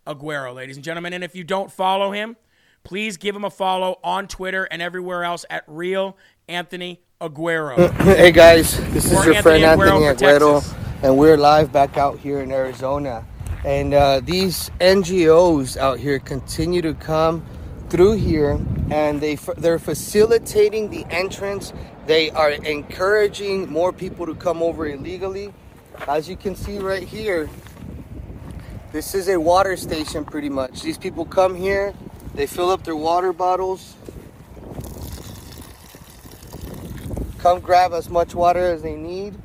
[SPEAKER 1] Aguero, ladies and gentlemen. And if you don't follow him, please give him a follow on Twitter and everywhere else at Real Anthony Aguero. *clears throat*
[SPEAKER 13] Hey guys, this is
[SPEAKER 1] Or
[SPEAKER 13] your friend
[SPEAKER 1] Anthony
[SPEAKER 13] Anthony
[SPEAKER 1] Aguero for
[SPEAKER 13] Aguero, and we're live back out here in Arizona. And uh, these NGOs out here continue to come through here, and they they're facilitating the entrance. They are encouraging more people to come over illegally. As you can see right here, this is a water station pretty much. These people come here, they fill up their water bottles, come grab as much water as they need.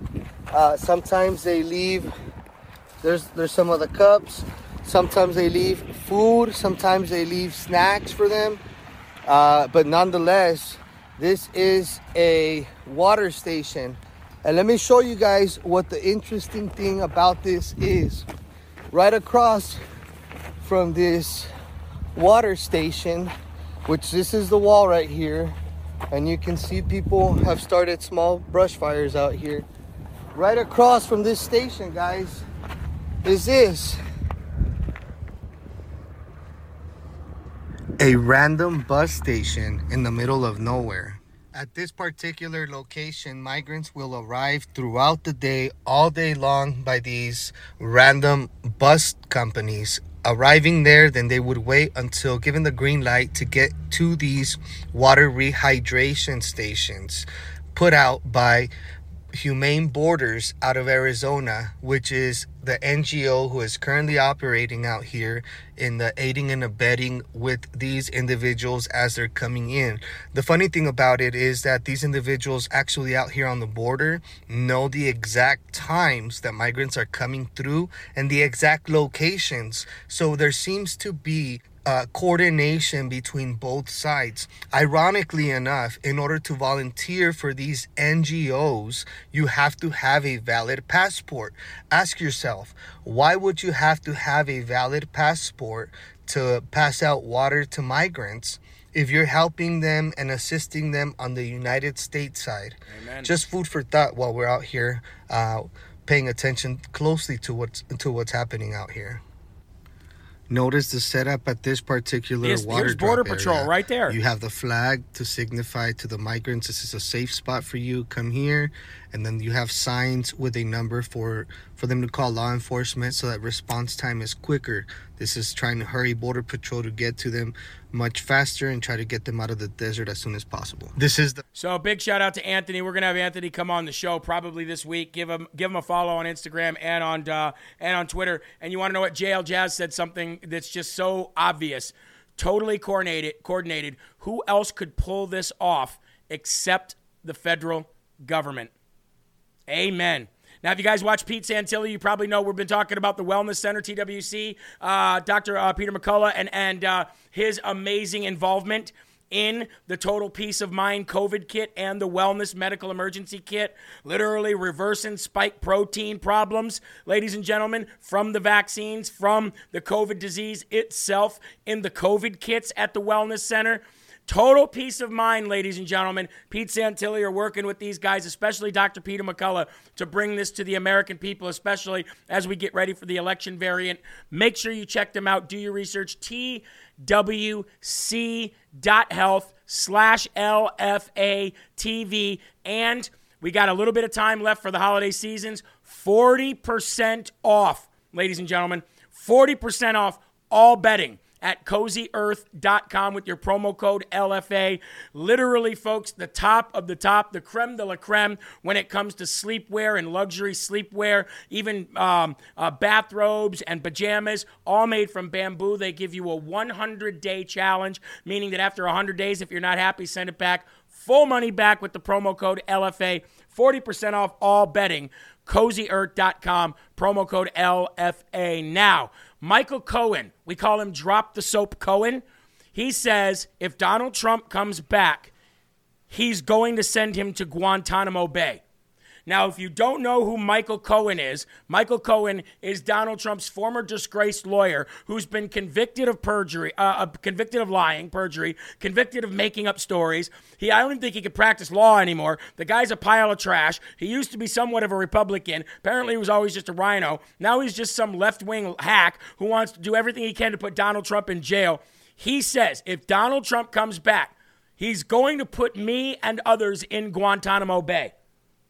[SPEAKER 13] Uh, sometimes they leave. There's there's some of the cups. Sometimes they leave food. Sometimes they leave snacks for them. Uh, but nonetheless, this is a water station. And let me show you guys what the interesting thing about this is. Right across from this water station, which this is the wall right here, and you can see people have started small brush fires out here. Right across from this station, guys, is this a random bus station in the middle of nowhere. At this particular location, migrants will arrive throughout the day, all day long, by these random bus companies. Arriving there, then they would wait until given the green light to get to these water rehydration stations put out by Humane Borders out of Arizona, which is the NGO who is currently operating out here in the aiding and abetting with these individuals as they're coming in. The funny thing about it is that these individuals actually out here on the border know the exact times that migrants are coming through and the exact locations. So there seems to be uh, coordination between both sides. Ironically enough, in order to volunteer for these NGOs, you have to have a valid passport. Ask yourself, why would you have to have a valid passport to pass out water to migrants? If you're helping them and assisting them on the United States side,
[SPEAKER 1] Amen.
[SPEAKER 13] just food for thought while we're out here, uh, paying attention closely to what's to what's happening out here. Notice the setup at this particular
[SPEAKER 1] Here's-
[SPEAKER 13] water
[SPEAKER 1] here's Border Patrol
[SPEAKER 13] area.
[SPEAKER 1] right there.
[SPEAKER 13] You have the flag to signify to the migrants this is a safe spot for you. Come here, and then you have signs with a number for for them to call law enforcement so that response time is quicker. This is trying to hurry Border Patrol to get to them much faster and try to get them out of the desert as soon as possible. This is the
[SPEAKER 1] So big shout out to Anthony. We're gonna have Anthony come on the show probably this week. Give him give him a follow on Instagram and on uh, and on Twitter. And you want to know what JL Jazz said something that's just so obvious, totally coordinated. Coordinated. Who else could pull this off except the federal government? Amen. Now, if you guys watch Pete Santilli, you probably know we've been talking about the Wellness Center, TWC, uh, Dr. Uh, Peter McCullough, and, and uh, his amazing involvement in the Total Peace of Mind COVID kit and the Wellness Medical Emergency Kit, literally reversing spike protein problems, ladies and gentlemen, from the vaccines, from the COVID disease itself in the COVID kits at the Wellness Center. Total peace of mind, ladies and gentlemen. Pete Santilli are working with these guys, especially Dr. Peter McCullough, to bring this to the American people, especially as we get ready for the election variant. Make sure you check them out. Do your research. TWC.health slash LFA TV. And we got a little bit of time left for the holiday seasons. 40% off, ladies and gentlemen. 40% off all bedding at cozyearth.com with your promo code LFA. Literally, folks, the top of the top, the creme de la creme when it comes to sleepwear and luxury sleepwear, even um, uh, bathrobes and pajamas, all made from bamboo. They give you a 100 day challenge, meaning that after 100 days, if you're not happy, send it back. Full money back with the promo code LFA. 40% off all bedding. CozyEarth.com, promo code LFA. Now, Michael Cohen, we call him Drop the Soap Cohen. He says if Donald Trump comes back, he's going to send him to Guantanamo Bay. Now, if you don't know who Michael Cohen is, Michael Cohen is Donald Trump's former disgraced lawyer who's been convicted of perjury, uh, uh, convicted of lying, perjury, convicted of making up stories. He, I don't even think he could practice law anymore. The guy's a pile of trash. He used to be somewhat of a Republican. Apparently, he was always just a rhino. Now he's just some left wing hack who wants to do everything he can to put Donald Trump in jail. He says if Donald Trump comes back, he's going to put me and others in Guantanamo Bay.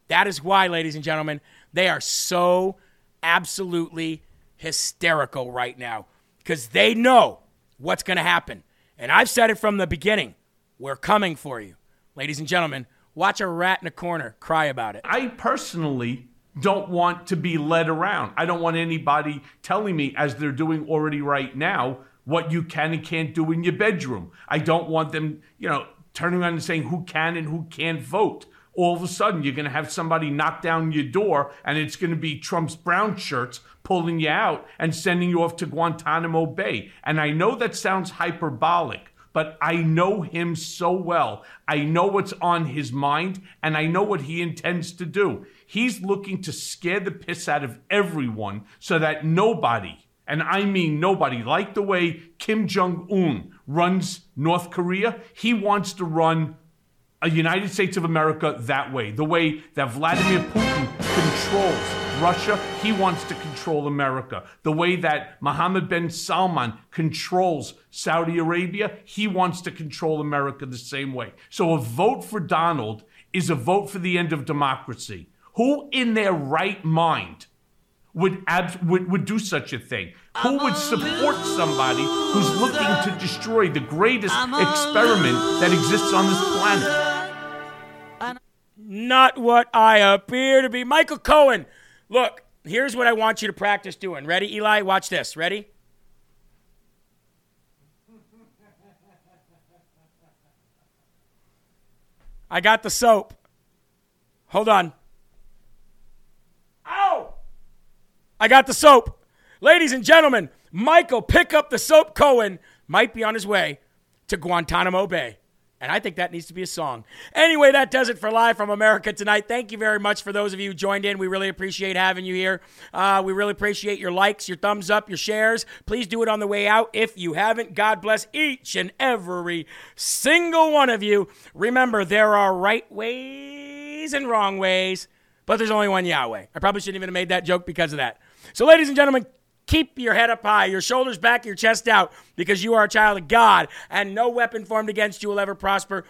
[SPEAKER 1] That is why, ladies and gentlemen, they are so absolutely hysterical right now because they know what's going to happen. And I've said it from the beginning we're coming for you. Ladies and gentlemen, watch a rat in a corner cry about it.
[SPEAKER 14] I personally don't want to be led around. I don't want anybody telling me, as they're doing already right now, what you can and can't do in your bedroom. I don't want them, you know, turning around and saying who can and who can't vote all of a sudden you're going to have somebody knock down your door and it's going to be Trump's brown shirts pulling you out and sending you off to Guantanamo Bay. And I know that sounds hyperbolic, but I know him so well. I know what's on his mind and I know what he intends to do. He's looking to scare the piss out of everyone so that nobody, and I mean nobody, like the way Kim Jong un runs North Korea, he wants to run a United States of America that way, the way that Vladimir Putin controls Russia, he wants to control America. The way that Mohammed bin Salman controls Saudi Arabia, he wants to control America the same way. So a vote for Donald is a vote for the end of democracy. Who in their right mind would, ab- would, would do such a thing? Who would support somebody who's looking to destroy the greatest experiment that exists on this planet?
[SPEAKER 1] Not what I appear to be. Michael Cohen, look, here's what I want you to practice doing. Ready, Eli? Watch this. Ready? I got the soap. Hold on. Ow! I got the soap. Ladies and gentlemen, Michael, pick up the soap. Cohen might be on his way to Guantanamo Bay. And I think that needs to be a song. Anyway, that does it for Live from America tonight. Thank you very much for those of you who joined in. We really appreciate having you here. Uh, we really appreciate your likes, your thumbs up, your shares. Please do it on the way out if you haven't. God bless each and every single one of you. Remember, there are right ways and wrong ways, but there's only one Yahweh. I probably shouldn't even have made that joke because of that. So, ladies and gentlemen, Keep your head up high, your shoulders back, your chest out, because you are a child of God, and no weapon formed against you will ever prosper.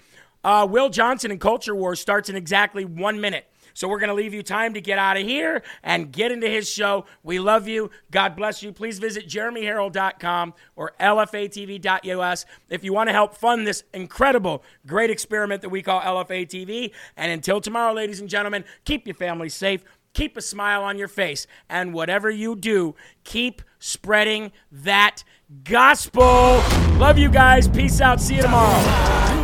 [SPEAKER 1] Uh, Will Johnson and Culture War starts in exactly one minute. So we're going to leave you time to get out of here and get into his show. We love you. God bless you. Please visit jeremyherrell.com or lfatv.us if you want to help fund this incredible, great experiment that we call LFA TV. And until tomorrow, ladies and gentlemen, keep your family safe. Keep a smile on your face. And whatever you do, keep spreading that gospel. Love you guys. Peace out. See you tomorrow.